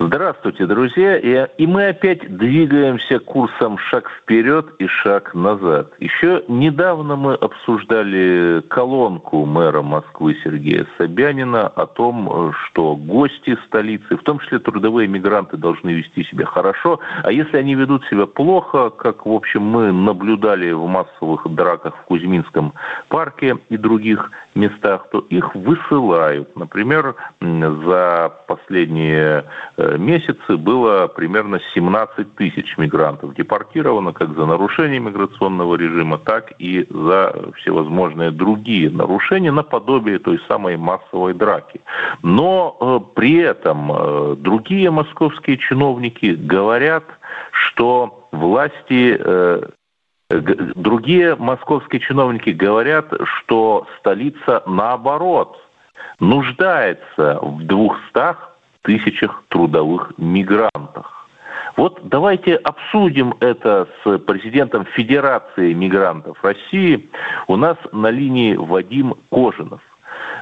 Здравствуйте, друзья. И, и мы опять двигаемся курсом шаг вперед и шаг назад. Еще недавно мы обсуждали колонку мэра Москвы Сергея Собянина о том, что гости столицы, в том числе трудовые мигранты, должны вести себя хорошо. А если они ведут себя плохо, как, в общем, мы наблюдали в массовых драках в Кузьминском парке и других местах, то их высылают. Например, за последние месяце было примерно 17 тысяч мигрантов депортировано как за нарушение миграционного режима, так и за всевозможные другие нарушения наподобие той самой массовой драки. Но э, при этом э, другие московские чиновники говорят, что власти э, Другие московские чиновники говорят, что столица наоборот нуждается в двухстах тысячах трудовых мигрантах. Вот давайте обсудим это с президентом Федерации мигрантов России. У нас на линии Вадим Кожинов.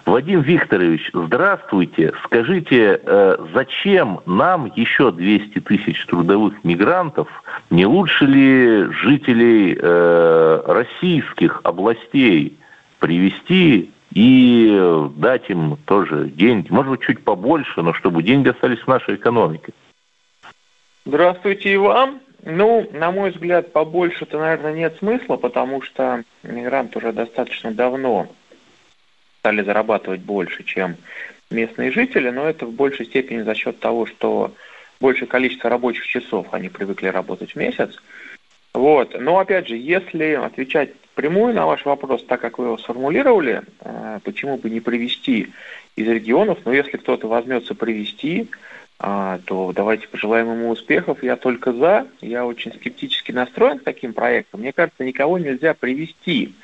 Вадим Викторович, здравствуйте. Скажите, э, зачем нам еще 200 тысяч трудовых мигрантов? Не лучше ли жителей э, российских областей привести и дать им тоже деньги, может быть, чуть побольше, но чтобы деньги остались в нашей экономике. Здравствуйте и вам. Ну, на мой взгляд, побольше-то, наверное, нет смысла, потому что мигранты уже достаточно давно стали зарабатывать больше, чем местные жители, но это в большей степени за счет того, что большее количество рабочих часов они привыкли работать в месяц. Вот. Но опять же, если отвечать прямую на ваш вопрос, так как вы его сформулировали, э, почему бы не привести из регионов, но если кто-то возьмется привести, э, то давайте пожелаем ему успехов. Я только за. Я очень скептически настроен к таким проектам. Мне кажется, никого нельзя привести.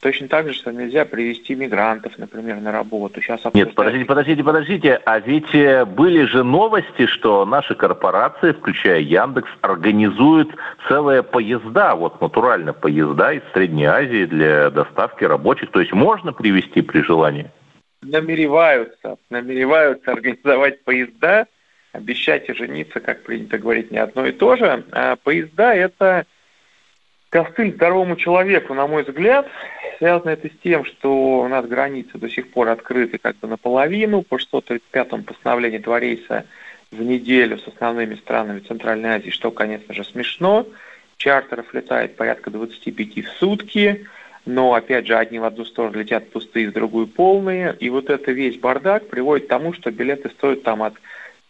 Точно так же, что нельзя привести мигрантов, например, на работу. Сейчас обсуждают... Нет, подождите, подождите, подождите. А ведь э, были же новости, что наши корпорации, включая Яндекс, организуют целые поезда, вот натурально поезда из Средней Азии для доставки рабочих. То есть можно привести при желании? Намереваются, намереваются организовать поезда, обещать и жениться, как принято говорить, не одно и то же. А поезда – это костыль здоровому человеку, на мой взгляд. Связано это с тем, что у нас границы до сих пор открыты как бы наполовину. По 635-му постановлению два рейса в неделю с основными странами Центральной Азии, что, конечно же, смешно. Чартеров летает порядка 25 в сутки, но, опять же, одни в одну сторону летят пустые, в другую полные. И вот это весь бардак приводит к тому, что билеты стоят там от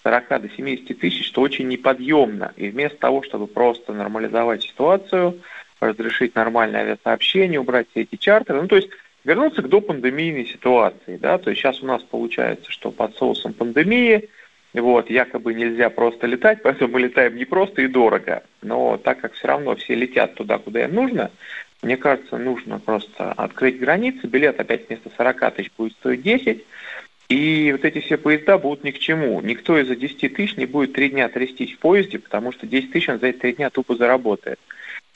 40 до 70 тысяч, что очень неподъемно. И вместо того, чтобы просто нормализовать ситуацию – разрешить нормальное авиасообщение, убрать все эти чартеры. Ну, то есть вернуться к допандемийной ситуации, да, то есть сейчас у нас получается, что под соусом пандемии, вот, якобы нельзя просто летать, поэтому мы летаем не просто и дорого, но так как все равно все летят туда, куда им нужно, мне кажется, нужно просто открыть границы, билет опять вместо 40 тысяч будет стоить 10, и вот эти все поезда будут ни к чему. Никто из-за 10 тысяч не будет три дня трястись в поезде, потому что 10 тысяч он за эти три дня тупо заработает.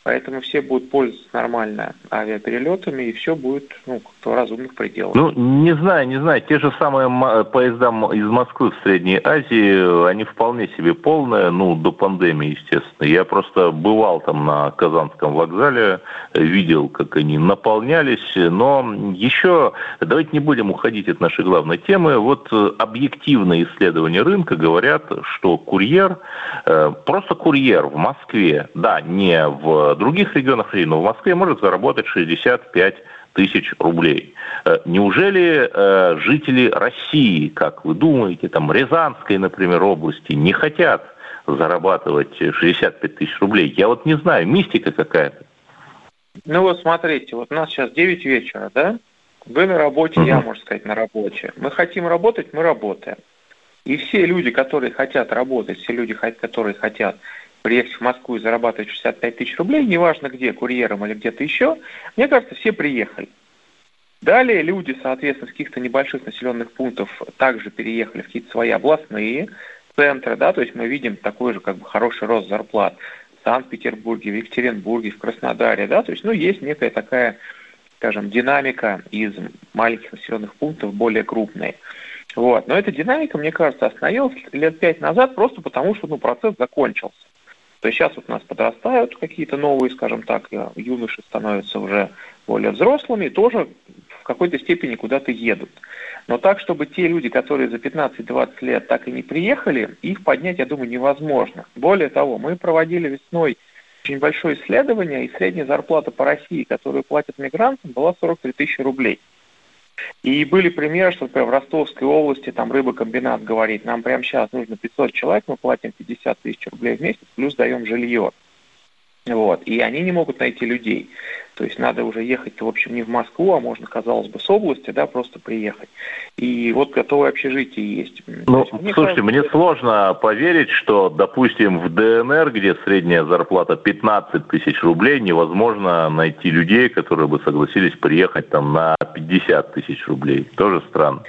Поэтому все будут пользоваться нормально авиаперелетами, и все будет ну, в разумных пределах. Ну, не знаю, не знаю. Те же самые поезда из Москвы в Средней Азии, они вполне себе полные, ну, до пандемии, естественно. Я просто бывал там на Казанском вокзале, видел, как они наполнялись. Но еще, давайте не будем уходить от нашей главной темы. Вот объективные исследования рынка говорят, что курьер, э, просто курьер в Москве, да, не в других регионах России, но в Москве может заработать 65 тысяч рублей. Э, неужели э, жители России, как вы думаете, там Рязанской, например, области, не хотят зарабатывать 65 тысяч рублей? Я вот не знаю, мистика какая-то. Ну вот смотрите, вот у нас сейчас 9 вечера, да? Вы на работе, угу. я, можно сказать, на работе. Мы хотим работать, мы работаем. И все люди, которые хотят работать, все люди, которые хотят приехать в Москву и зарабатывать 65 тысяч рублей, неважно где, курьером или где-то еще, мне кажется, все приехали. Далее люди, соответственно, с каких-то небольших населенных пунктов также переехали в какие-то свои областные центры, да, то есть мы видим такой же как бы хороший рост зарплат в Санкт-Петербурге, в Екатеринбурге, в Краснодаре, да, то есть, ну, есть некая такая, скажем, динамика из маленьких населенных пунктов более крупные. Вот. Но эта динамика, мне кажется, остановилась лет пять назад просто потому, что ну, процесс закончился. То есть сейчас вот у нас подрастают какие-то новые, скажем так, э, юноши становятся уже более взрослыми, тоже в какой-то степени куда-то едут. Но так, чтобы те люди, которые за 15-20 лет так и не приехали, их поднять, я думаю, невозможно. Более того, мы проводили весной очень большое исследование, и средняя зарплата по России, которую платят мигрантам, была 43 тысячи рублей. И были примеры, что, например, в Ростовской области там рыбокомбинат говорит, нам прямо сейчас нужно 500 человек, мы платим 50 тысяч рублей в месяц, плюс даем жилье. Вот. И они не могут найти людей. То есть надо уже ехать, в общем, не в Москву, а можно, казалось бы, с области, да, просто приехать. И вот готовое общежитие есть. Ну, есть, мне слушайте, кажется, мне сложно поверить, что, допустим, в ДНР, где средняя зарплата 15 тысяч рублей, невозможно найти людей, которые бы согласились приехать там на 50 тысяч рублей. Тоже странно.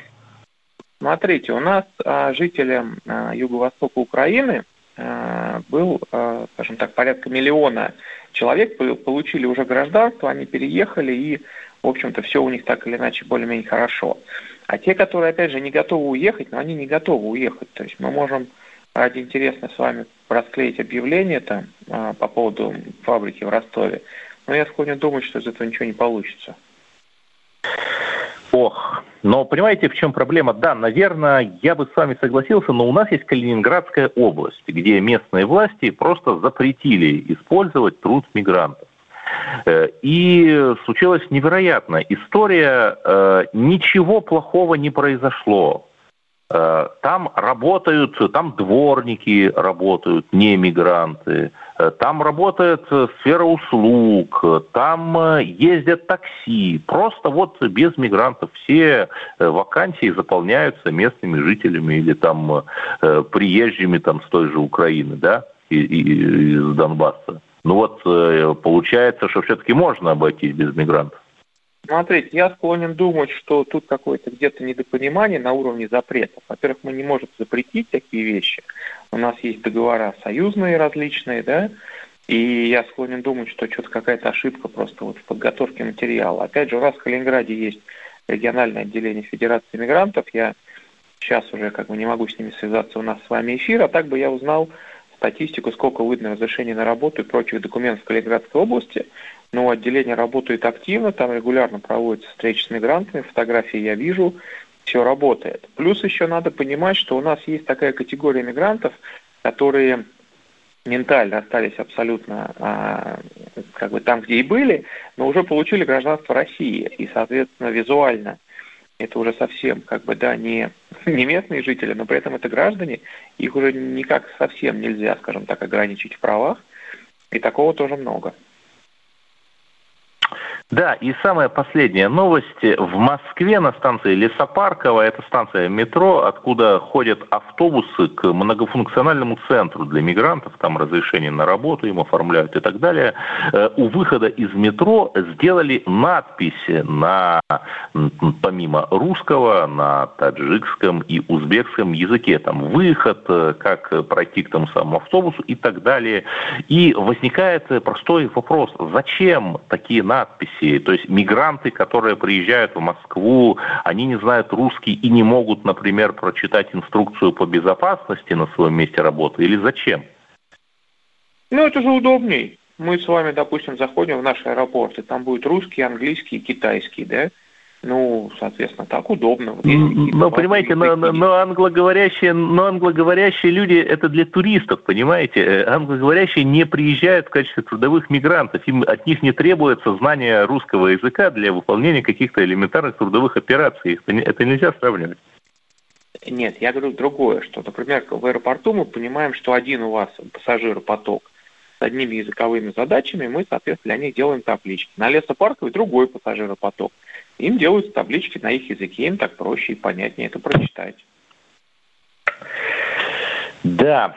Смотрите, у нас а, жителям а, юго-востока Украины а, был, а, скажем так, порядка миллиона человек получили уже гражданство, они переехали, и, в общем-то, все у них так или иначе более-менее хорошо. А те, которые, опять же, не готовы уехать, но они не готовы уехать. То есть мы можем ради интересно с вами расклеить объявление там а, по поводу фабрики в Ростове, но я склонен думать, что из этого ничего не получится. Ох, но понимаете, в чем проблема? Да, наверное, я бы с вами согласился, но у нас есть Калининградская область, где местные власти просто запретили использовать труд мигрантов. Э, и случилась невероятная история. Э, ничего плохого не произошло. Э, там работают, там дворники работают, не мигранты. Э, там работает э, сфера услуг, там э, ездят такси. Просто вот без мигрантов все вакансии заполняются местными жителями или там приезжими там с той же Украины, да, из Донбасса. Ну вот получается, что все-таки можно обойтись без мигрантов. Смотрите, я склонен думать, что тут какое-то где-то недопонимание на уровне запретов. Во-первых, мы не можем запретить такие вещи. У нас есть договора союзные различные, да, и я склонен думать, что что-то какая-то ошибка просто вот в подготовке материала. Опять же, у нас в Калининграде есть региональное отделение Федерации мигрантов. Я сейчас уже как бы не могу с ними связаться, у нас с вами эфир, а так бы я узнал статистику, сколько выдано разрешений на работу и прочих документов в Калининградской области. Но отделение работает активно, там регулярно проводятся встречи с мигрантами, фотографии я вижу, все работает. Плюс еще надо понимать, что у нас есть такая категория мигрантов, которые ментально остались абсолютно а, как бы там, где и были, но уже получили гражданство России. И, соответственно, визуально это уже совсем как бы, да, не, не местные жители, но при этом это граждане, их уже никак совсем нельзя, скажем так, ограничить в правах, и такого тоже много. Да, и самая последняя новость. В Москве на станции Лесопарковая, это станция метро, откуда ходят автобусы к многофункциональному центру для мигрантов, там разрешение на работу им оформляют и так далее. Э, у выхода из метро сделали надписи на, помимо русского, на таджикском и узбекском языке. Там выход, э, как пройти к тому самому автобусу и так далее. И возникает простой вопрос, зачем такие надписи? России. То есть мигранты, которые приезжают в Москву, они не знают русский и не могут, например, прочитать инструкцию по безопасности на своем месте работы или зачем? Ну, это же удобней. Мы с вами, допустим, заходим в наш аэропорт, и там будет русский, английский, китайский, да? Ну, соответственно, так удобно. Вот ну, понимаете, но, но, но, англоговорящие, но англоговорящие люди это для туристов, понимаете? Э, англоговорящие не приезжают в качестве трудовых мигрантов. Им от них не требуется знание русского языка для выполнения каких-то элементарных трудовых операций. Это, это нельзя сравнивать. Нет, я говорю другое, что, например, в аэропорту мы понимаем, что один у вас пассажиропоток с одними языковыми задачами, мы, соответственно, для них делаем таблички. На лесопарковый другой пассажиропоток им делают таблички на их языке, им так проще и понятнее это прочитать. Да.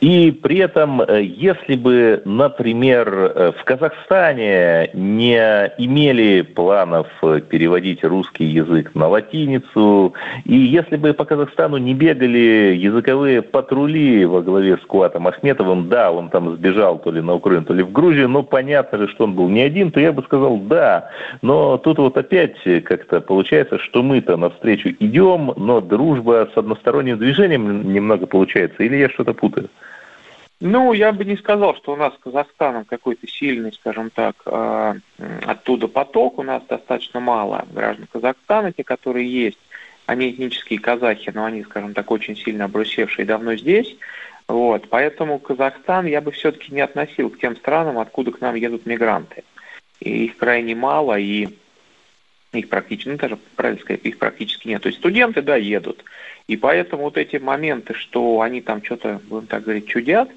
И при этом, э, если бы, например, э, в Казахстане не имели планов э, переводить русский язык на латиницу, и если бы по Казахстану не бегали языковые патрули во главе с Куатом Ахметовым, да, он там сбежал то ли на Украину, то ли в Грузию, но понятно же, что он был не один, то я бы сказал да. Но тут вот опять как-то получается, что мы-то навстречу идем, но дружба с односторонним движением немного получается, или я что-то путаю? Ну, я бы не сказал, что у нас с Казахстаном какой-то сильный, скажем так, а, оттуда поток. У нас достаточно мало граждан Казахстана, те, которые есть. Они этнические казахи, но они, скажем так, очень сильно обрусевшие давно здесь. Вот, поэтому Казахстан я бы все-таки не относил к тем странам, откуда к нам едут мигранты. И их крайне мало, и их практически, ну даже правильно сказать, их практически нет. То есть студенты, да, едут. И поэтому вот эти моменты, что они там что-то, будем так говорить, чудят,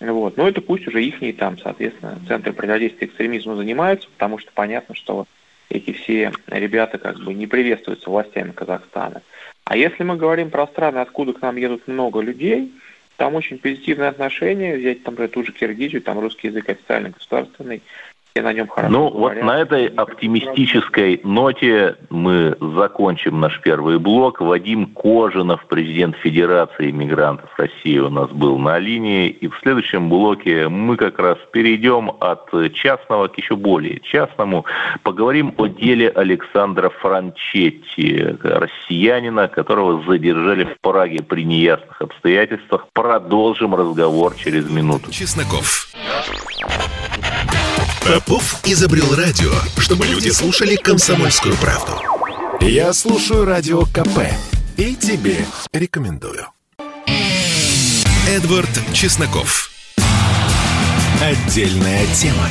вот, но это пусть уже их там, соответственно, центры противодействия экстремизму занимаются, потому что понятно, что эти все ребята как бы не приветствуются властями Казахстана. А если мы говорим про страны, откуда к нам едут много людей, там очень позитивные отношения, взять там же ту же Киргизию, там русский язык официальный государственный, все на нем хорошо Ну, говорят. вот на этой оптимистической ноте мы закончим наш первый блок. Вадим Кожинов, президент Федерации иммигрантов России, у нас был на линии. И в следующем блоке мы как раз перейдем от частного к еще более частному. Поговорим о деле Александра Франчетти, россиянина, которого задержали в Праге при неясных обстоятельствах. Продолжим разговор через минуту. Чесноков. Попов изобрел радио, чтобы люди слушали комсомольскую правду. Я слушаю радио КП и тебе рекомендую. Эдвард Чесноков. Отдельная тема.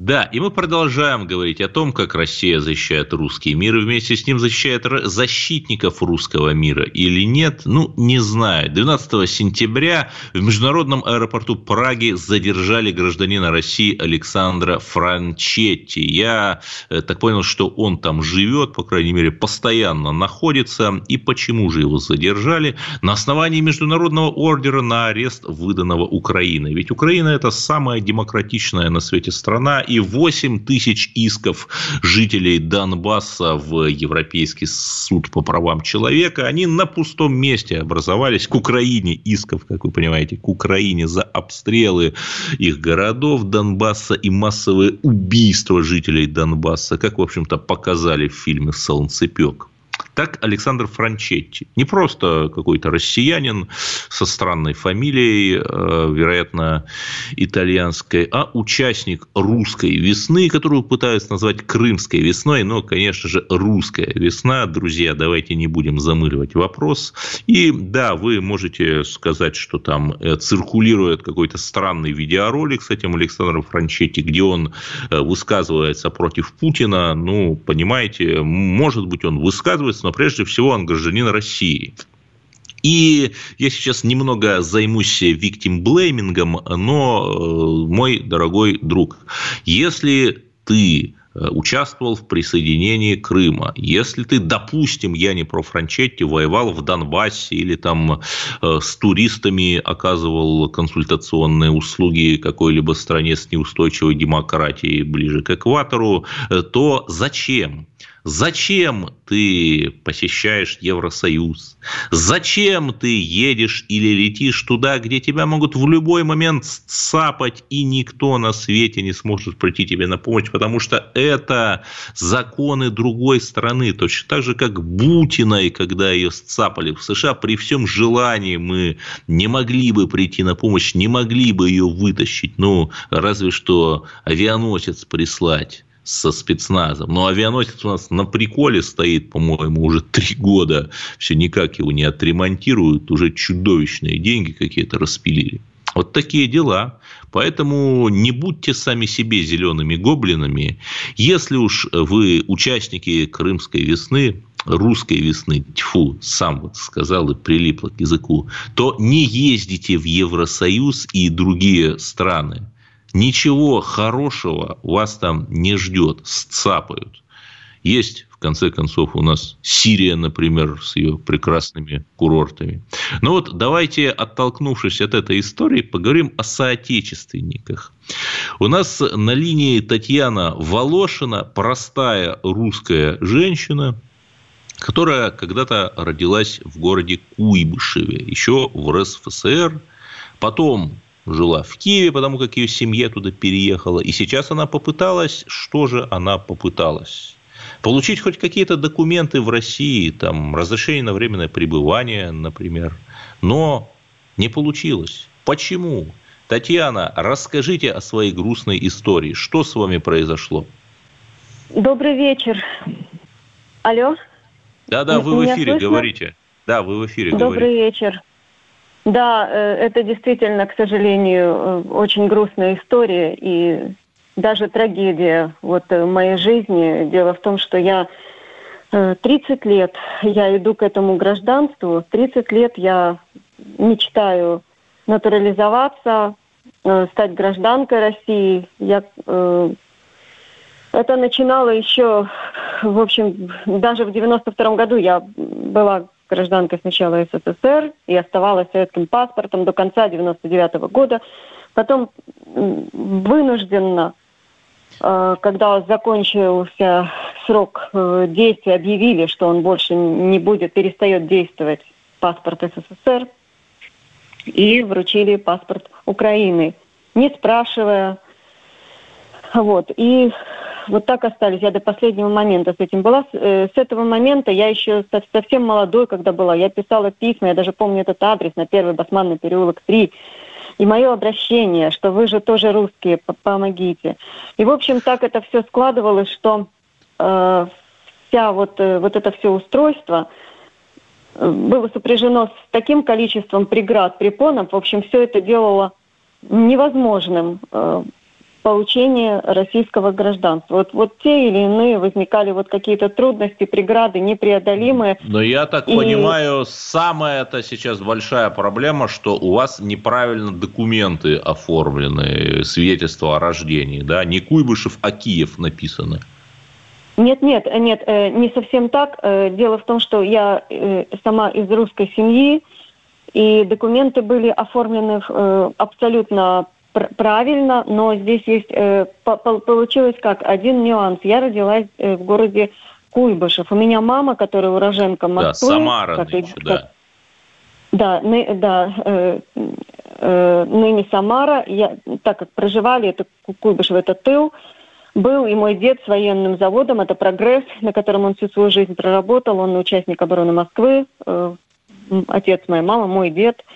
Да, и мы продолжаем говорить о том, как Россия защищает русский мир и вместе с ним защищает защитников русского мира или нет, ну, не знаю. 12 сентября в международном аэропорту Праги задержали гражданина России Александра Франчетти. Я э, так понял, что он там живет, по крайней мере, постоянно находится. И почему же его задержали? На основании международного ордера на арест, выданного Украиной. Ведь Украина – это самая демократичная на свете страна, и 8 тысяч исков жителей Донбасса в Европейский суд по правам человека, они на пустом месте образовались к Украине исков, как вы понимаете, к Украине за обстрелы их городов Донбасса и массовые убийства жителей Донбасса, как, в общем-то, показали в фильме «Солнцепек». Так Александр Франчетти. Не просто какой-то россиянин со странной фамилией, э, вероятно, итальянской, а участник русской весны, которую пытаются назвать крымской весной, но, конечно же, русская весна. Друзья, давайте не будем замыливать вопрос. И да, вы можете сказать, что там э, циркулирует какой-то странный видеоролик с этим Александром Франчетти, где он э, высказывается против Путина. Ну, понимаете, может быть, он высказывается но прежде всего он гражданин России. И я сейчас немного займусь виктим-блеймингом, но, э, мой дорогой друг, если ты Э, участвовал в присоединении Крыма. Если ты, допустим, я не про Франчетти, воевал в Донбассе или там э, с туристами оказывал консультационные услуги какой-либо стране с неустойчивой демократией ближе к экватору, то зачем? Зачем ты посещаешь Евросоюз? Зачем ты едешь или летишь туда, где тебя могут в любой момент сцапать, и никто на свете не сможет прийти тебе на помощь, потому что это законы другой страны, точно так же, как Бутиной, когда ее сцапали в США, при всем желании мы не могли бы прийти на помощь, не могли бы ее вытащить, ну, разве что авианосец прислать со спецназом. Но авианосец у нас на приколе стоит, по-моему, уже три года. Все никак его не отремонтируют. Уже чудовищные деньги какие-то распилили. Вот такие дела. Поэтому не будьте сами себе зелеными гоблинами. Если уж вы участники Крымской весны, русской весны, тьфу, сам вот сказал и прилипло к языку, то не ездите в Евросоюз и другие страны ничего хорошего вас там не ждет, сцапают. Есть в конце концов, у нас Сирия, например, с ее прекрасными курортами. Но вот давайте, оттолкнувшись от этой истории, поговорим о соотечественниках. У нас на линии Татьяна Волошина, простая русская женщина, которая когда-то родилась в городе Куйбышеве, еще в РСФСР, потом жила в Киеве, потому как ее семья туда переехала. И сейчас она попыталась, что же она попыталась? Получить хоть какие-то документы в России, там, разрешение на временное пребывание, например. Но не получилось. Почему? Татьяна, расскажите о своей грустной истории. Что с вами произошло? Добрый вечер. Алло? Да-да, вы в эфире, слышно? говорите. Да, вы в эфире Добрый говорите. вечер. Да, э, это действительно, к сожалению, э, очень грустная история и даже трагедия вот э, моей жизни. Дело в том, что я 30 лет я иду к этому гражданству, 30 лет я мечтаю натурализоваться, стать гражданкой России. Я это начинало еще, в общем, даже в 92 году я была гражданкой сначала СССР и оставалась советским паспортом до конца 99 года. Потом вынужденно, э, когда закончился срок э, действия, объявили, что он больше не будет, перестает действовать паспорт СССР, и вручили паспорт Украины, не спрашивая. Вот. И вот так остались. Я до последнего момента с этим была. Э, с этого момента я еще совсем молодой, когда была. Я писала письма, я даже помню этот адрес на первый Басманный переулок 3. И мое обращение, что вы же тоже русские, помогите. И, в общем, так это все складывалось, что э, вся вот, э, вот это все устройство э, было сопряжено с таким количеством преград, препонов. В общем, все это делало невозможным э, получения российского гражданства. Вот, вот те или иные возникали вот какие-то трудности, преграды непреодолимые. Но я так и... понимаю, самая это сейчас большая проблема, что у вас неправильно документы оформлены, свидетельство о рождении, да? Не Куйбышев, а Киев написано. Нет, нет, нет, э, не совсем так. Э, дело в том, что я э, сама из русской семьи, и документы были оформлены абсолютно правильно, но здесь есть э, получилось как один нюанс. Я родилась э, в городе Куйбышев. У меня мама, которая уроженка Москвы. Да, Самара как, нынче, как, да. Да, ны, да э, э, ныне Самара. Я, так как проживали, это Куйбышев, это тыл, был и мой дед с военным заводом, это «Прогресс», на котором он всю свою жизнь проработал. Он участник обороны Москвы, э, отец моей мамы, мой дед –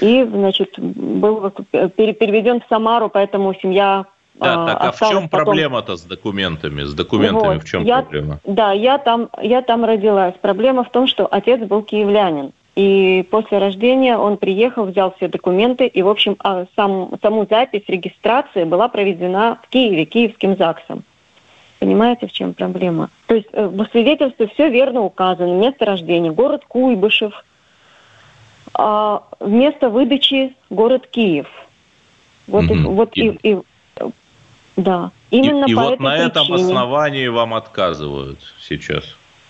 и, значит, был переведен в Самару, поэтому семья да, а, так, а в чем потом... проблема-то с документами? С документами вот, в чем я, проблема? Да, я там, я там родилась. Проблема в том, что отец был киевлянин. И после рождения он приехал, взял все документы, и, в общем, а сам, саму запись регистрации была проведена в Киеве, киевским ЗАГСом. Понимаете, в чем проблема? То есть э, в свидетельстве все верно указано. Место рождения, город Куйбышев – а вместо выдачи город Киев. Вот, угу. и, вот и, и, да. Именно и, и по вот этой на причине. этом основании вам отказывают сейчас.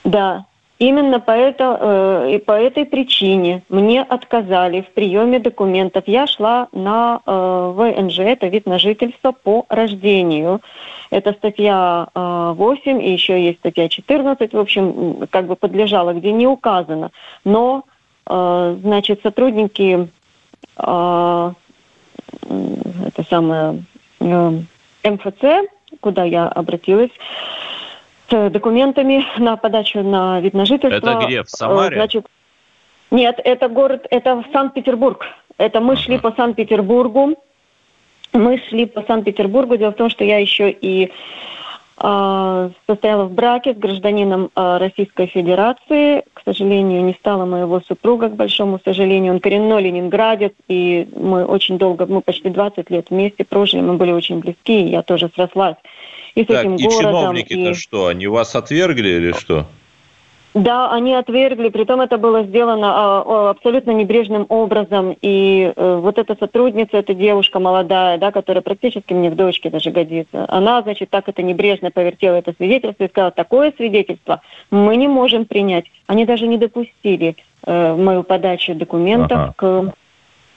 Да, Именно по, это, э, и по этой причине мне отказали в приеме документов. Я шла на э, ВНЖ, это вид на жительство по рождению. Это статья э, 8 и еще есть статья 14, в общем, как бы подлежала, где не указано. Но значит, сотрудники а, это самое э, МФЦ, куда я обратилась, с документами на подачу на вид на жительство. Это где, в Самаре? Значит, нет, это город, это Санкт-Петербург. Это мы шли по Санкт-Петербургу. Мы шли по Санкт-Петербургу. Дело в том, что я еще и состояла в браке с гражданином а, Российской Федерации. К сожалению, не стало моего супруга, к большому сожалению. Он коренной ленинградец, и мы очень долго, мы почти 20 лет вместе прожили, мы были очень близки, и я тоже срослась и с так, этим и городом. чиновники-то и... что, они вас отвергли или что? Да, они отвергли, притом это было сделано а, абсолютно небрежным образом. И э, вот эта сотрудница, эта девушка молодая, да, которая практически мне в дочке даже годится, она, значит, так это небрежно повертела это свидетельство и сказала, такое свидетельство мы не можем принять. Они даже не допустили э, мою подачу документов ага. к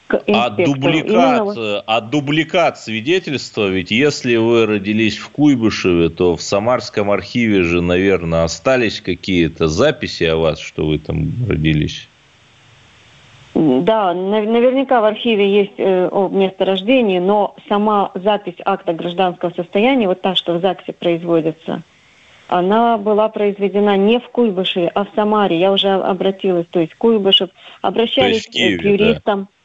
а дубликат, Именно... а дубликат свидетельства, ведь если вы родились в Куйбышеве, то в Самарском архиве же, наверное, остались какие-то записи о вас, что вы там родились. Да, наверняка в архиве есть э, о месторождении, но сама запись акта гражданского состояния, вот та, что в ЗАГСе производится, она была произведена не в Куйбышеве, а в Самаре. Я уже обратилась, то есть Куйбышев, обращались то есть Киеве, к юристам. Да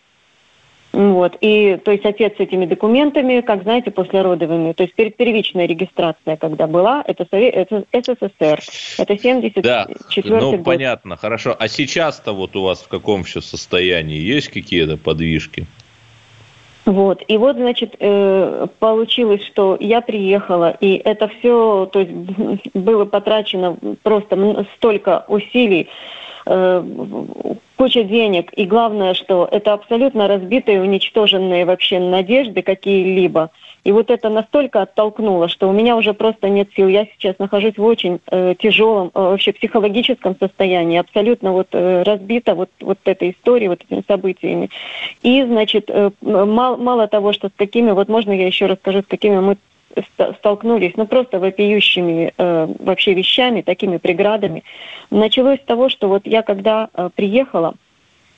вот. И, то есть отец с этими документами, как знаете, после родовыми, то есть первичная регистрация, когда была, это, это СССР, это 74 да. ну, год. понятно, хорошо. А сейчас-то вот у вас в каком еще состоянии? Есть какие-то подвижки? Вот. И вот, значит, э, получилось, что я приехала, и это все, то есть было потрачено просто столько усилий, куча денег. И главное, что это абсолютно разбитые, уничтоженные вообще надежды какие-либо. И вот это настолько оттолкнуло, что у меня уже просто нет сил. Я сейчас нахожусь в очень э, тяжелом, э, вообще психологическом состоянии, абсолютно вот э, разбита вот, вот этой историей, вот этими событиями. И, значит, э, мало, мало того, что с какими, вот можно я еще расскажу, с какими мы столкнулись, ну просто вопиющими э, вообще вещами, такими преградами. Началось с того, что вот я когда э, приехала,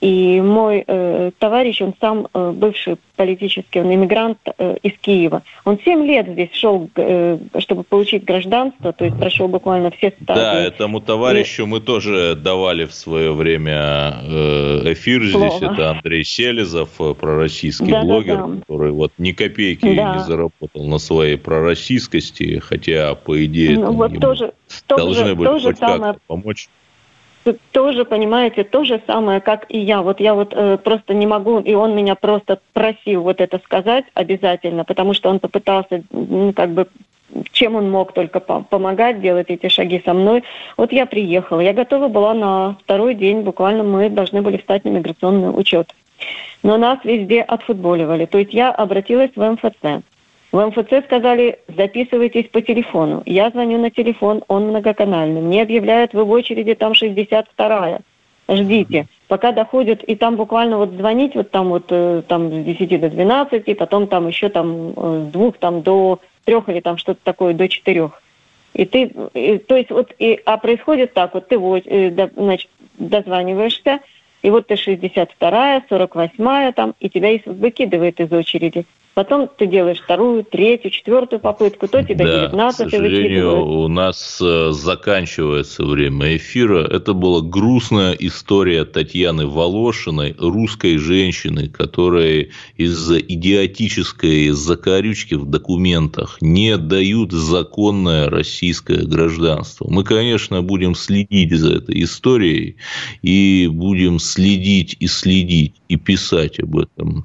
и мой э, товарищ, он сам э, бывший политический, он иммигрант э, из Киева. Он семь лет здесь шел, э, чтобы получить гражданство, то есть прошел буквально все стадии. Да, этому товарищу и... мы тоже давали в свое время э, эфир Слово. здесь. Это Андрей Селезов, э, пророссийский да, блогер, да, да. который вот ни копейки да. не заработал на своей пророссийскости, хотя, по идее, ну, вот тоже, должны тоже, были хоть как-то помочь тоже, понимаете, то же самое, как и я. Вот я вот э, просто не могу, и он меня просто просил вот это сказать обязательно, потому что он попытался, ну, как бы, чем он мог только помогать делать эти шаги со мной. Вот я приехала, я готова была на второй день, буквально мы должны были встать на миграционный учет. Но нас везде отфутболивали. То есть я обратилась в МФЦ. В МФЦ сказали, записывайтесь по телефону. Я звоню на телефон, он многоканальный. Мне объявляют, вы в очереди, там 62-я. Ждите. Пока доходит, и там буквально вот звонить, вот там вот э, там с 10 до 12, потом там еще там э, с двух там до трех или там что-то такое, до четырех. И ты, и, то есть вот, и, а происходит так, вот ты вот, э, значит, дозваниваешься, и вот ты 62-я, 48-я там, и тебя выкидывает из очереди. Потом ты делаешь вторую, третью, четвертую попытку, то тебя да, 19 к сожалению, у нас э, заканчивается время эфира. Это была грустная история Татьяны Волошиной, русской женщины, которая из-за идиотической закорючки в документах не дают законное российское гражданство. Мы, конечно, будем следить за этой историей и будем следить и следить и писать об этом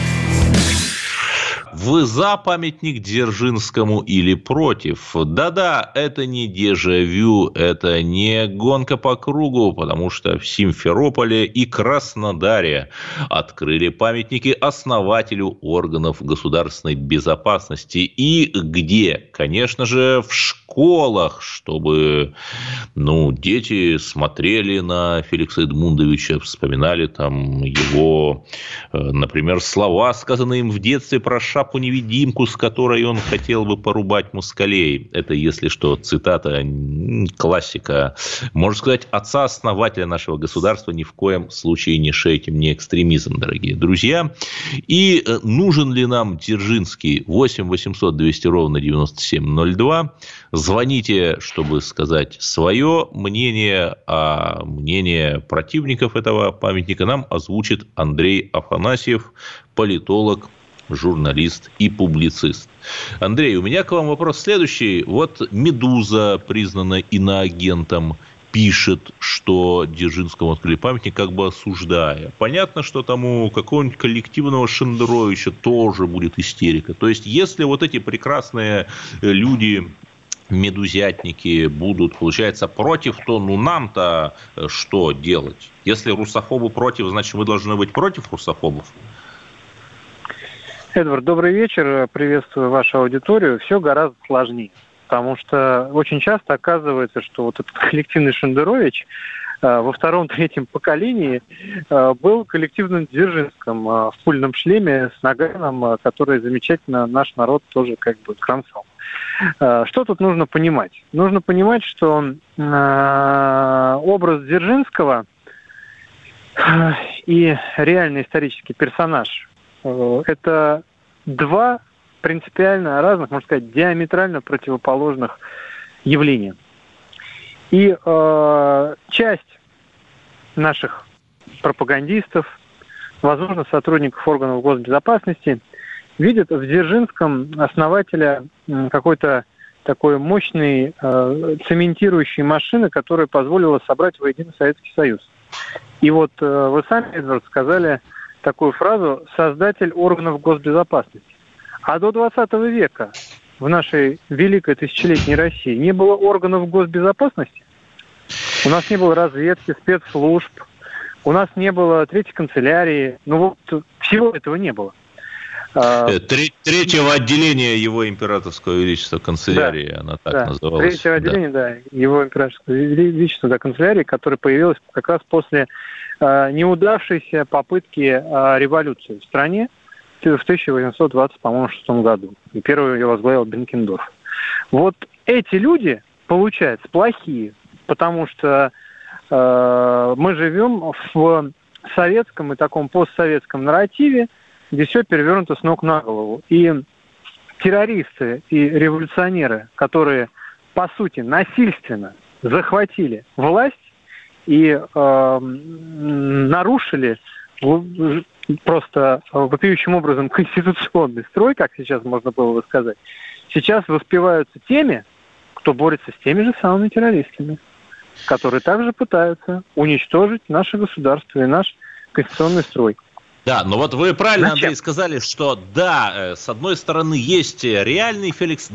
Вы за памятник Дзержинскому или против? Да-да, это не дежавю, это не гонка по кругу, потому что в Симферополе и Краснодаре открыли памятники основателю органов государственной безопасности. И где? Конечно же, в школах, чтобы ну, дети смотрели на Феликса Эдмундовича, вспоминали там его, э, например, слова, сказанные им в детстве про шапку-невидимку, с которой он хотел бы порубать мускалей. Это, если что, цитата, классика. Можно сказать, отца-основателя нашего государства ни в коем случае не шейте мне экстремизм, дорогие друзья. И э, нужен ли нам Дзержинский 8 800 200 ровно 9702? Звоните, чтобы сказать свое мнение, а мнение противников этого памятника нам озвучит Андрей Афанасьев, политолог, журналист и публицист. Андрей, у меня к вам вопрос следующий. Вот «Медуза» признана иноагентом пишет, что Дзержинскому открыли памятник, как бы осуждая. Понятно, что там у какого-нибудь коллективного Шендеровича тоже будет истерика. То есть, если вот эти прекрасные люди медузятники будут, получается, против, то ну нам-то э, что делать? Если русофобы против, значит, мы должны быть против русофобов? Эдвард, добрый вечер. Приветствую вашу аудиторию. Все гораздо сложнее потому что очень часто оказывается, что вот этот коллективный Шендерович э, во втором-третьем поколении э, был коллективным Дзержинском э, в пульном шлеме с Наганом, который замечательно наш народ тоже как бы кромсал. Что тут нужно понимать? Нужно понимать, что образ Дзержинского и реальный исторический персонаж – это два принципиально разных, можно сказать, диаметрально противоположных явлениях. И э, часть наших пропагандистов, возможно, сотрудников органов госбезопасности, видят в Дзержинском основателя какой-то такой мощной э, цементирующей машины, которая позволила собрать воедино Советский Союз. И вот э, вы сами, Эдвард, сказали такую фразу «создатель органов госбезопасности». А до 20 века в нашей великой тысячелетней России не было органов госбезопасности. У нас не было разведки, спецслужб, у нас не было третьей канцелярии. Ну вот всего этого не было. А, э, третьего отделения его императорского величества канцелярии, да, она так да, называлась. Третьего отделения, да, да его императорского величества да, канцелярии, которая появилась как раз после э, неудавшейся попытки э, революции в стране в 1820, по-моему, шестом году. И первый ее возглавил Бенкендорф. Вот эти люди, получается, плохие, потому что э, мы живем в советском и таком постсоветском нарративе, где все перевернуто с ног на голову. И террористы и революционеры, которые, по сути, насильственно захватили власть и э, нарушили просто вопиющим образом конституционный строй, как сейчас можно было бы сказать, сейчас воспеваются теми, кто борется с теми же самыми террористами, которые также пытаются уничтожить наше государство и наш конституционный строй. Да, но вот вы правильно, Зачем? Андрей, сказали, что да, э, с одной стороны есть реальный Феликс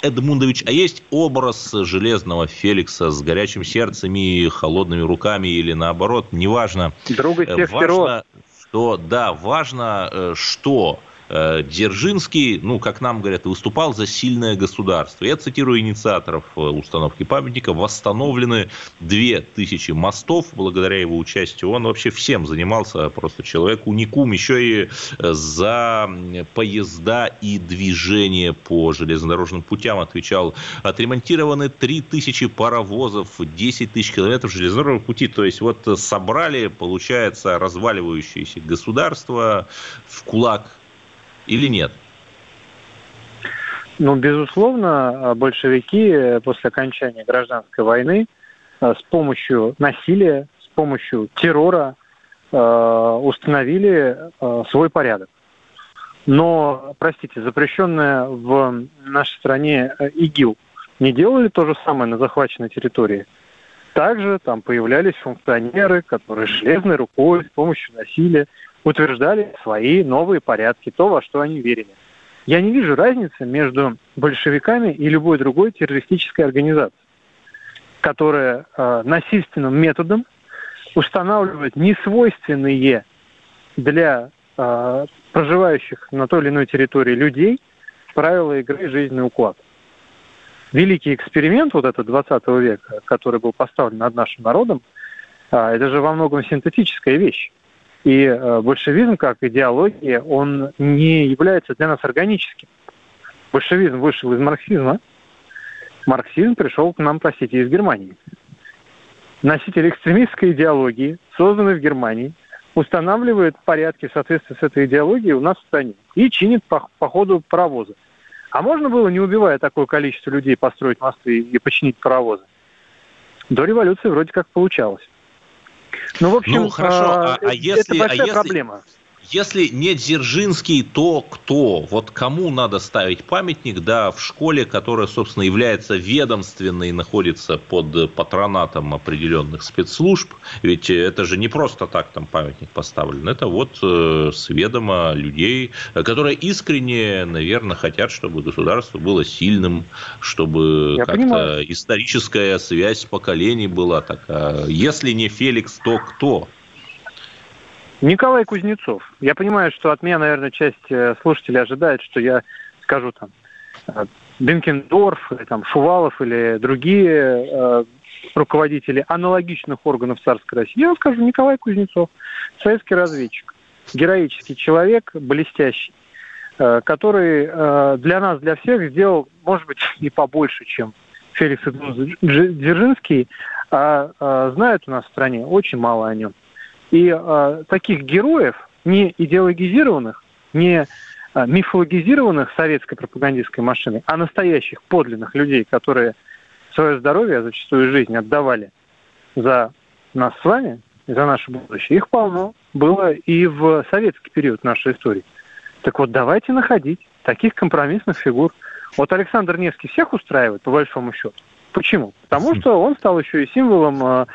Эдмундович, а есть образ железного Феликса с горячим сердцем и холодными руками или наоборот, неважно. Друга всех важно, что да, важно, э, что Э, Дзержинский, ну, как нам говорят, выступал за сильное государство. Я цитирую инициаторов э, установки памятника. Восстановлены 2000 мостов благодаря его участию. Он вообще всем занимался, просто человек уникум. Еще и э, за поезда и движение по железнодорожным путям отвечал. Отремонтированы 3000 паровозов, 10 тысяч километров железнодорожных пути. То есть, вот собрали, получается, разваливающееся государство в кулак или нет? Ну, безусловно, большевики после окончания гражданской войны э, с помощью насилия, с помощью террора э, установили э, свой порядок. Но, простите, запрещенная в нашей стране ИГИЛ не делали то же самое на захваченной территории. Также там появлялись функционеры, которые железной рукой с помощью насилия утверждали свои новые порядки, то, во что они верили. Я не вижу разницы между большевиками и любой другой террористической организацией, которая э, насильственным методом устанавливает несвойственные для э, проживающих на той или иной территории людей правила игры и жизненный уклад. Великий эксперимент вот этот 20 века, который был поставлен над нашим народом, э, это же во многом синтетическая вещь. И э, большевизм как идеология, он не является для нас органическим. Большевизм вышел из марксизма, марксизм пришел к нам, простите, из Германии. Носитель экстремистской идеологии, созданный в Германии, устанавливает порядки в соответствии с этой идеологией у нас в стране и чинит по, по ходу паровозы. А можно было, не убивая такое количество людей, построить мосты и починить паровозы? До революции вроде как получалось. Ну, в общем, ну, хорошо. А, а, а если, это большая а если... проблема. Если не Дзержинский, то кто? Вот кому надо ставить памятник, да, в школе, которая, собственно, является ведомственной, находится под патронатом определенных спецслужб? Ведь это же не просто так там памятник поставлен. Это вот э, с ведома людей, которые искренне, наверное, хотят, чтобы государство было сильным, чтобы как-то историческая связь поколений была такая. Если не Феликс, то кто? Николай Кузнецов. Я понимаю, что от меня, наверное, часть э, слушателей ожидает, что я скажу там э, Бенкендорф, или там Шувалов или другие э, руководители аналогичных органов царской России. Я скажу Николай Кузнецов, советский разведчик, героический человек, блестящий, э, который э, для нас, для всех сделал, может быть, не побольше, чем Феликс Дзержинский, а э, знают у нас в стране очень мало о нем. И э, таких героев, не идеологизированных, не э, мифологизированных советской пропагандистской машиной, а настоящих, подлинных людей, которые свое здоровье, а зачастую жизнь отдавали за нас с вами, за наше будущее, их полно было и в советский период нашей истории. Так вот, давайте находить таких компромиссных фигур. Вот Александр Невский всех устраивает, по большому счету. Почему? Потому что он стал еще и символом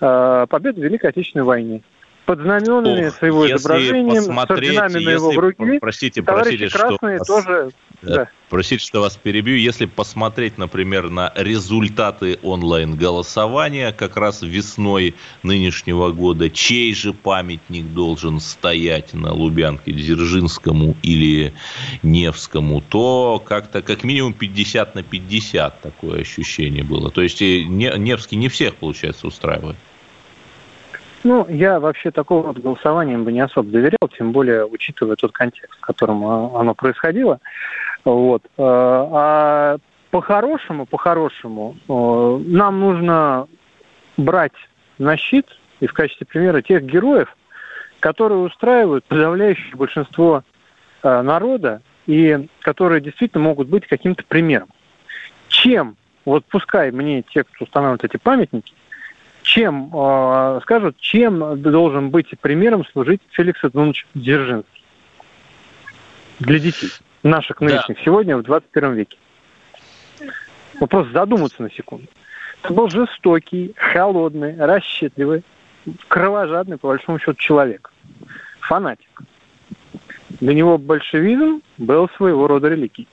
э, победы в Великой Отечественной войне под знаменами Ох, своего изображения, с орденами на его груди. Простите, простите, что вас, тоже... Да. Простите, что вас перебью. Если посмотреть, например, на результаты онлайн-голосования как раз весной нынешнего года, чей же памятник должен стоять на Лубянке, Дзержинскому или Невскому, то как-то как минимум 50 на 50 такое ощущение было. То есть Невский не всех, получается, устраивает. Ну, я вообще такого вот голосованием бы не особо доверял, тем более учитывая тот контекст, в котором а, оно происходило. Вот. Э, а по-хорошему, по-хорошему, э, нам нужно брать на щит и в качестве примера тех героев, которые устраивают подавляющее большинство э, народа и которые действительно могут быть каким-то примером. Чем, вот пускай мне те, кто устанавливает эти памятники, чем, э, скажут, чем должен быть примером служить Феликс Эдмундович Дзержинский для детей наших нынешних да. сегодня в 21 веке. Вопрос задуматься на секунду. Это был жестокий, холодный, расчетливый, кровожадный, по большому счету, человек. Фанатик. Для него большевизм был своего рода религией.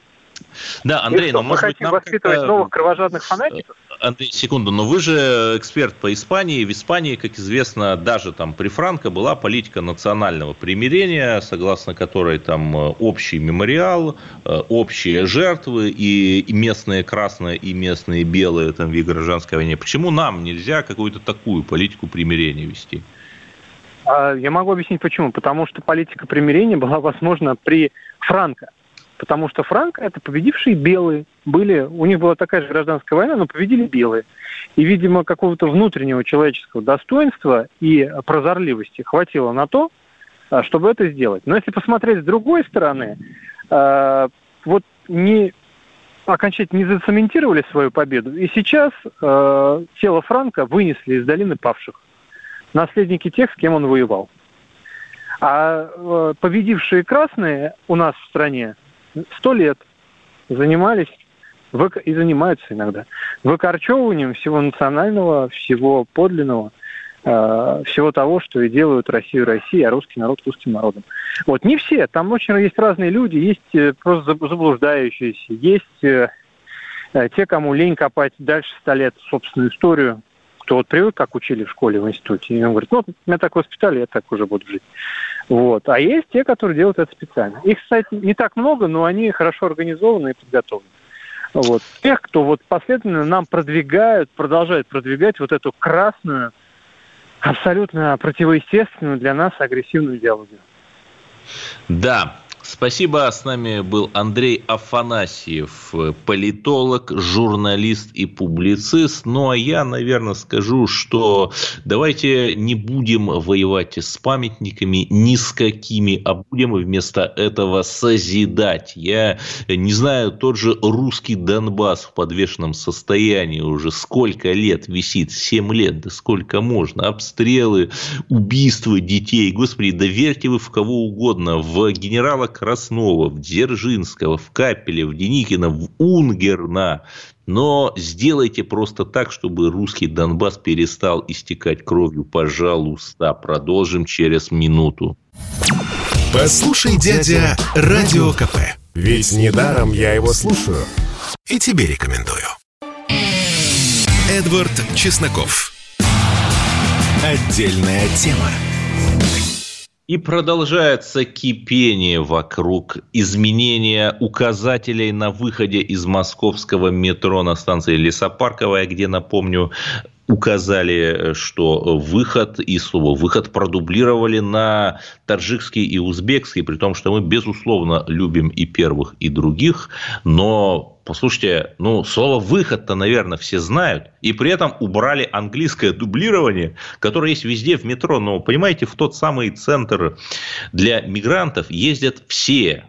Да, Андрей, но может быть нам воспитывать новых кровожадных фанатиков? Андрей, секунду, но вы же эксперт по Испании. В Испании, как известно, даже там при Франко была политика национального примирения, согласно которой там э, общий мемориал, э, общие жертвы и местные красные и местные белые там в гражданской войне. Почему нам нельзя какую-то такую политику примирения вести? А, я могу объяснить почему. Потому что политика примирения была возможна при Франко. Потому что Франко это победившие белые были, у них была такая же гражданская война, но победили белые. И, видимо, какого-то внутреннего человеческого достоинства и прозорливости хватило на то, а, чтобы это сделать. Но если посмотреть с другой стороны, а, вот не окончательно не зацементировали свою победу, и сейчас а, тело Франка вынесли из долины павших. Наследники тех, с кем он воевал. А победившие красные у нас в стране сто лет занимались и занимаются иногда выкорчевыванием всего национального, всего подлинного, э, всего того, что и делают Россию Россией, а русский народ русским народом. Вот не все, там очень есть разные люди, есть э, просто заблуждающиеся, есть э, те, кому лень копать дальше ста лет собственную историю, кто вот привык, как учили в школе, в институте, и он говорит, ну, меня так воспитали, я так уже буду жить. Вот. А есть те, которые делают это специально. Их, кстати, не так много, но они хорошо организованы и подготовлены. Вот. Тех, кто вот последовательно нам продвигают, продолжают продвигать вот эту красную, абсолютно противоестественную для нас агрессивную идеологию. Да, Спасибо. С нами был Андрей Афанасьев, политолог, журналист и публицист. Ну, а я, наверное, скажу, что давайте не будем воевать с памятниками ни с какими, а будем вместо этого созидать. Я не знаю, тот же русский Донбасс в подвешенном состоянии уже сколько лет висит? Семь лет, да сколько можно? Обстрелы, убийства детей. Господи, доверьте вы в кого угодно, в генерала Краснова, в Дзержинского, в Капеля, в Деникина, в Унгерна. Но сделайте просто так, чтобы русский Донбасс перестал истекать кровью. Пожалуйста, продолжим через минуту. Послушай, дядя, Радио КП. Ведь недаром я его слушаю. И тебе рекомендую. Эдвард Чесноков. Отдельная тема. И продолжается кипение вокруг изменения указателей на выходе из московского метро на станции Лесопарковая, где, напомню, указали, что выход и слово выход продублировали на таджикский и узбекский, при том, что мы, безусловно, любим и первых, и других, но послушайте, ну, слово «выход»-то, наверное, все знают, и при этом убрали английское дублирование, которое есть везде в метро. Но, понимаете, в тот самый центр для мигрантов ездят все,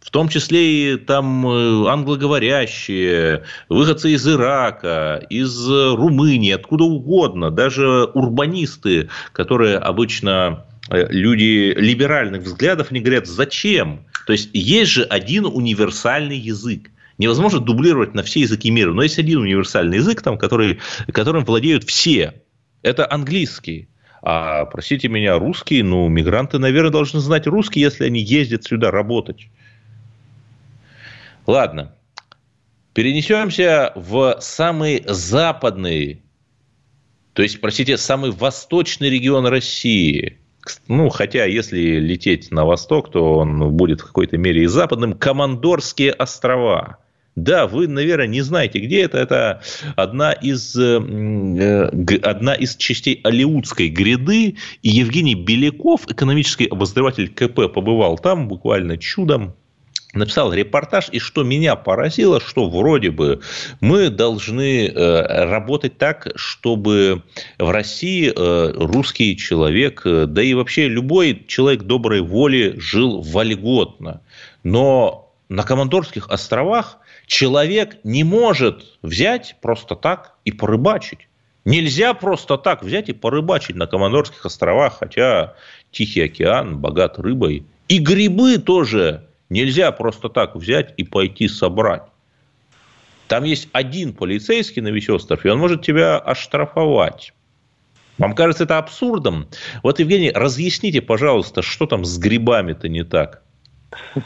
в том числе и там э, англоговорящие, выходцы из Ирака, из Румынии, откуда угодно, даже урбанисты, которые обычно э, люди либеральных взглядов, они говорят, зачем? То есть, есть же один универсальный язык. Невозможно дублировать на все языки мира, но есть один универсальный язык, там, который, которым владеют все. Это английский. А, простите меня, русский, ну, мигранты, наверное, должны знать русский, если они ездят сюда работать. Ладно. Перенесемся в самый западный, то есть, простите, самый восточный регион России. Ну, хотя, если лететь на восток, то он будет в какой-то мере и западным. Командорские острова. Да, вы, наверное, не знаете, где это. Это одна из, э, одна из частей Алиутской гряды. И Евгений Беляков, экономический обозреватель КП, побывал там буквально чудом написал репортаж, и что меня поразило, что вроде бы мы должны э, работать так, чтобы в России э, русский человек, да и вообще любой человек доброй воли жил вольготно. Но на Командорских островах человек не может взять просто так и порыбачить. Нельзя просто так взять и порыбачить на Командорских островах, хотя Тихий океан богат рыбой. И грибы тоже Нельзя просто так взять и пойти собрать. Там есть один полицейский на весь остров, и он может тебя оштрафовать. Вам кажется это абсурдом? Вот, Евгений, разъясните, пожалуйста, что там с грибами-то не так?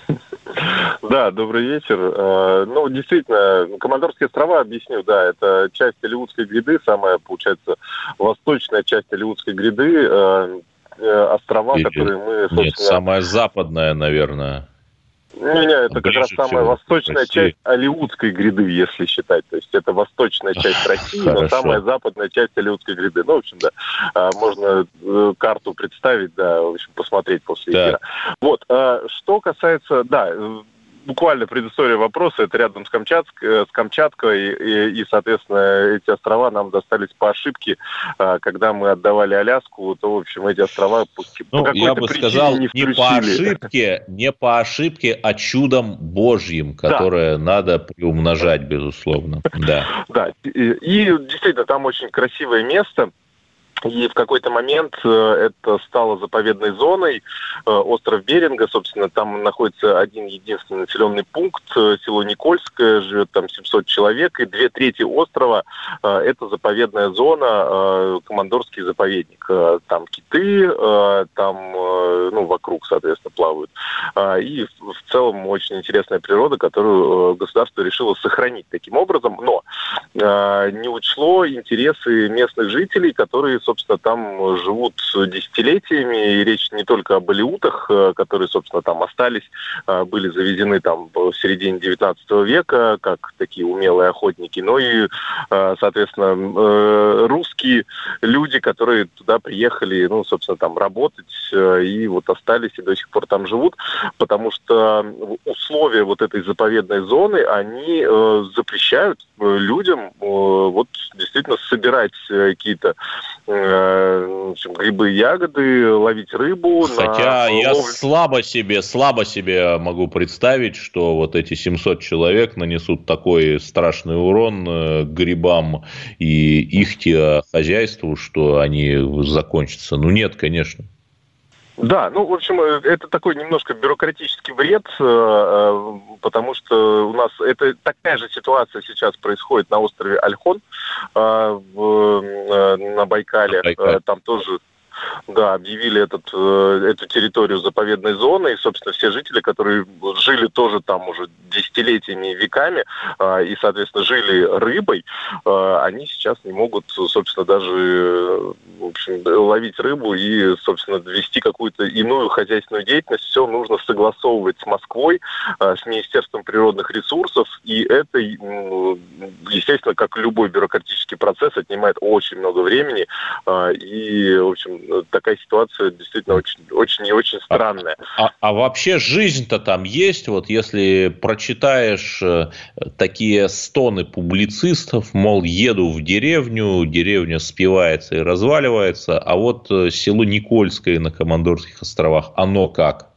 Да, добрый вечер. Э, ну, действительно, Командорские острова, объясню, да, это часть Алиутской гряды, самая, получается, восточная часть Алиутской гряды, э, э, острова, Или... которые мы, собственно... Нет, самая западная, наверное. Не, не, это как раз самая восточная часть Алиутской гряды, если считать. То есть это восточная часть России, но самая западная часть Алиутской гряды. Ну, в общем, да, можно карту представить, да, в общем, посмотреть после эфира. Вот, что касается, да, буквально предыстория вопроса, это рядом с, Камчатск, э, с Камчаткой, и, и, соответственно, эти острова нам достались по ошибке. А, когда мы отдавали Аляску, то, в общем, эти острова по, ну, по я бы сказал, не, не по ошибке, не по ошибке, а чудом Божьим, которое да. надо приумножать, безусловно. Да, да. И, и действительно, там очень красивое место. И в какой-то момент э, это стало заповедной зоной. Э, остров Беринга, собственно, там находится один единственный населенный пункт, э, село Никольское, живет там 700 человек, и две трети острова – это заповедная зона, командорский заповедник. Там киты, там, ну, вокруг, соответственно, плавают. И в целом очень интересная природа, которую государство решило сохранить таким образом, но не учло интересы местных жителей, которые, собственно, там живут десятилетиями, и речь не только об алиутах, которые, собственно, там остались, были завезены там в середине 19 века, как такие умелые охотники, но и, соответственно, русские люди, которые туда приехали, ну, собственно, там работать, и вот остались, и до сих пор там живут, потому что условия вот этой заповедной зоны, они э, запрещают э, людям э, вот действительно собирать э, какие-то э, грибы, ягоды, ловить рыбу. Хотя на... я слабо себе, слабо себе могу представить, что вот эти 700 человек нанесут такой страшный урон э, грибам и их хозяйству, что они закончатся. Ну нет, конечно. Да, ну, в общем, э, это такой немножко бюрократический вред, э, э, потому что у нас это такая же ситуация сейчас происходит на острове Альхон на Байкале. Байкале. Там тоже да, объявили этот, э, эту территорию заповедной зоной, и, собственно, все жители, которые жили тоже там уже десятилетиями и веками, э, и, соответственно, жили рыбой, э, они сейчас не могут, собственно, даже в общем, ловить рыбу и, собственно, вести какую-то иную хозяйственную деятельность. Все нужно согласовывать с Москвой, с Министерством природных ресурсов, и это, естественно, как любой бюрократический процесс, отнимает очень много времени, и, в общем, такая ситуация действительно очень, очень и очень странная. А, а, а вообще жизнь-то там есть? Вот если прочитаешь э, такие стоны публицистов, мол, еду в деревню, деревня спивается и разваливается, а вот э, село Никольское на Командорских островах, оно как?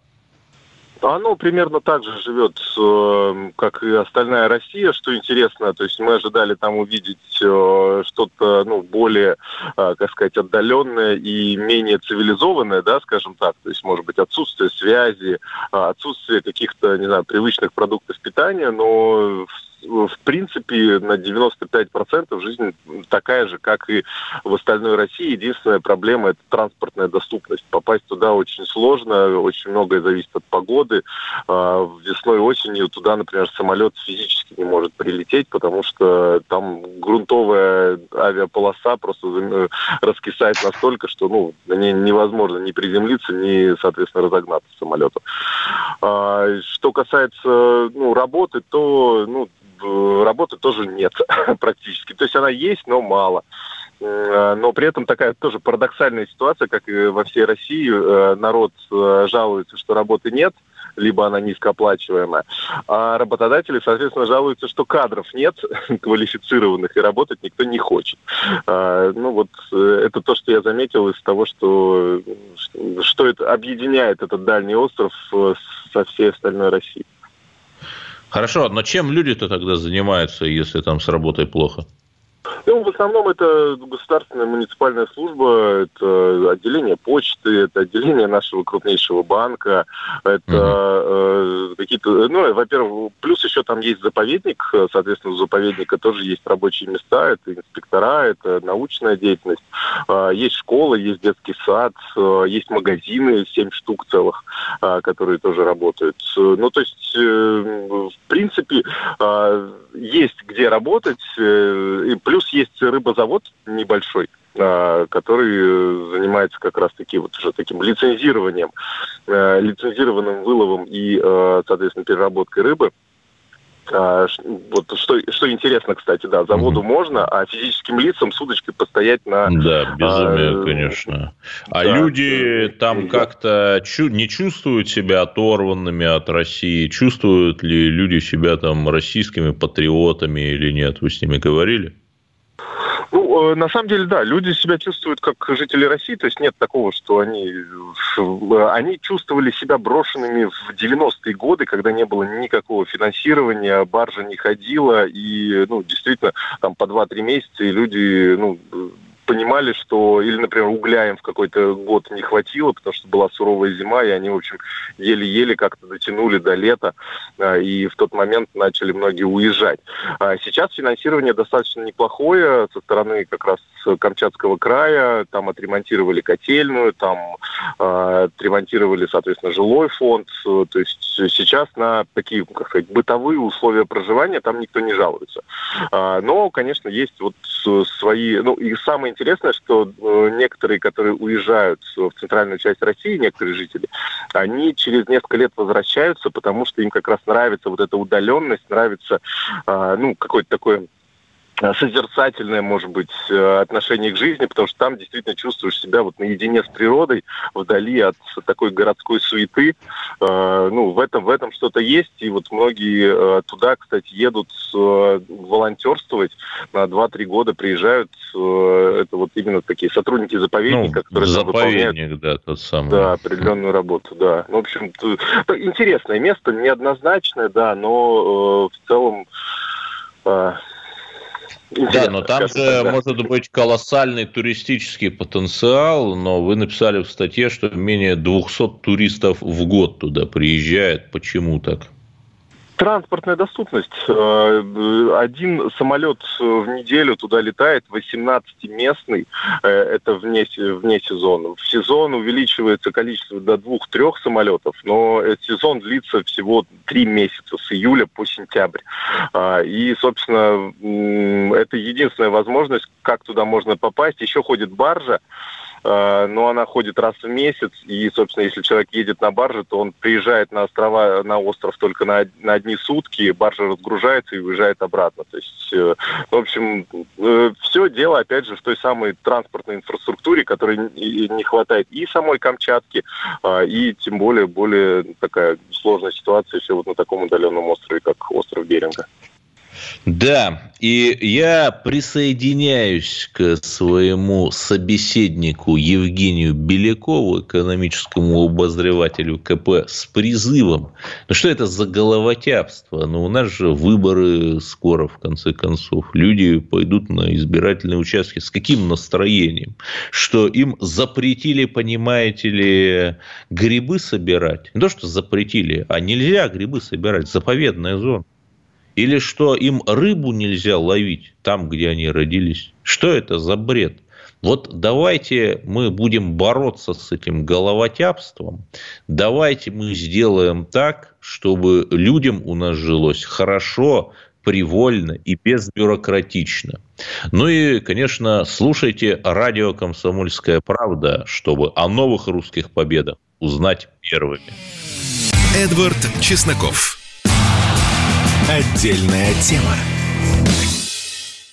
Оно примерно так же живет, э, как и остальная Россия, что интересно. То есть мы ожидали там увидеть э, что-то ну, более, э, как сказать, отдаленное и менее цивилизованное, да, скажем так. То есть, может быть, отсутствие связи, отсутствие каких-то, не знаю, привычных продуктов питания, но принципе, на 95% жизнь такая же, как и в остальной России. Единственная проблема – это транспортная доступность. Попасть туда очень сложно, очень многое зависит от погоды. А, весной, осенью туда, например, самолет физически не может прилететь, потому что там грунтовая авиаполоса просто э, раскисает настолько, что ну, на ней невозможно ни приземлиться, ни, соответственно, разогнаться самолету. А, что касается ну, работы, то ну, работы тоже нет практически. То есть она есть, но мало. Э, но при этом такая тоже парадоксальная ситуация, как и во всей России. Э, народ жалуется, что работы нет, либо она низкооплачиваемая. А работодатели, соответственно, жалуются, что кадров нет квалифицированных, и работать никто не хочет. Ну вот это то, что я заметил из того, что, что это объединяет этот дальний остров со всей остальной Россией. Хорошо, но чем люди-то тогда занимаются, если там с работой плохо? Ну, в основном это государственная муниципальная служба, это отделение почты, это отделение нашего крупнейшего банка, это угу. э, какие-то, ну, во-первых, плюс еще там есть заповедник, соответственно, у заповедника тоже есть рабочие места, это инспектора, это научная деятельность, э, есть школа, есть детский сад, э, есть магазины, семь штук целых, э, которые тоже работают. Ну, то есть, э, в принципе, э, есть где работать, э, и плюс есть рыбозавод небольшой, а, который занимается как раз-таки вот уже таким лицензированием, э, лицензированным выловом и, э, соответственно, переработкой рыбы. А, вот что, что интересно, кстати, да, заводу mm-hmm. можно, а физическим лицам с удочкой постоять на... Да, безумие, а, конечно. А да, люди там да. как-то чу- не чувствуют себя оторванными от России? Чувствуют ли люди себя там российскими патриотами или нет? Вы с ними говорили? Ну, э, на самом деле, да, люди себя чувствуют как жители России, то есть нет такого, что они, э, они чувствовали себя брошенными в 90-е годы, когда не было никакого финансирования, баржа не ходила, и, ну, действительно, там по 2-3 месяца и люди, ну, понимали, что, или, например, угля им в какой-то год не хватило, потому что была суровая зима, и они, в общем, еле-еле как-то дотянули до лета, а, и в тот момент начали многие уезжать. А сейчас финансирование достаточно неплохое со стороны как раз Камчатского края, там отремонтировали котельную, там э, отремонтировали, соответственно, жилой фонд, то есть сейчас на такие, как сказать, бытовые условия проживания там никто не жалуется. Но, конечно, есть вот свои, ну и самое интересное, что э, некоторые, которые уезжают в центральную часть России, некоторые жители, они через несколько лет возвращаются, потому что им как раз нравится вот эта удаленность, нравится, э, ну, какой-то такой Э, созерцательное, может быть, э, отношение к жизни, потому что там действительно чувствуешь себя вот наедине с природой, вдали от такой городской суеты. Э, ну, в этом, в этом что-то есть, и вот многие туда, кстати, едут волонтерствовать на 2-3 года, приезжают, это вот именно такие сотрудники заповедника, ну, которые заповедник, выполняют да, тот самый. Да, определенную работу, да. Ну, в общем, интересное место, неоднозначное, да, но в целом да, но там же тогда. может быть колоссальный туристический потенциал, но вы написали в статье, что менее 200 туристов в год туда приезжает. Почему так? Транспортная доступность. Э, один самолет в неделю туда летает, 18-местный, э, это вне, вне сезона. В сезон увеличивается количество до двух-трех самолетов, но сезон длится всего три месяца, с июля по сентябрь. И, собственно, это единственная возможность, как туда можно попасть. Еще ходит баржа, Э, но она ходит раз в месяц, и, собственно, если человек едет на барже, то он приезжает на острова, на остров только на, на одни сутки, баржа разгружается и уезжает обратно. То есть, э, в общем, э, все дело, опять же, в той самой транспортной инфраструктуре, которой не хватает и самой Камчатки, и тем более более такая сложная ситуация еще вот на таком удаленном острове, как остров Беринга. Да, и я присоединяюсь к своему собеседнику Евгению Белякову, экономическому обозревателю КП, с призывом. Ну что это за головотяпство? Ну у нас же выборы скоро, в конце концов. Люди пойдут на избирательные участки. С каким настроением? Что им запретили, понимаете ли, грибы собирать? Не то, что запретили, а нельзя грибы собирать. Заповедная зона. Или что им рыбу нельзя ловить там, где они родились? Что это за бред? Вот давайте мы будем бороться с этим головотяпством. Давайте мы сделаем так, чтобы людям у нас жилось хорошо, привольно и безбюрократично. Ну и, конечно, слушайте радио «Комсомольская правда», чтобы о новых русских победах узнать первыми. Эдвард Чесноков. Отдельная тема.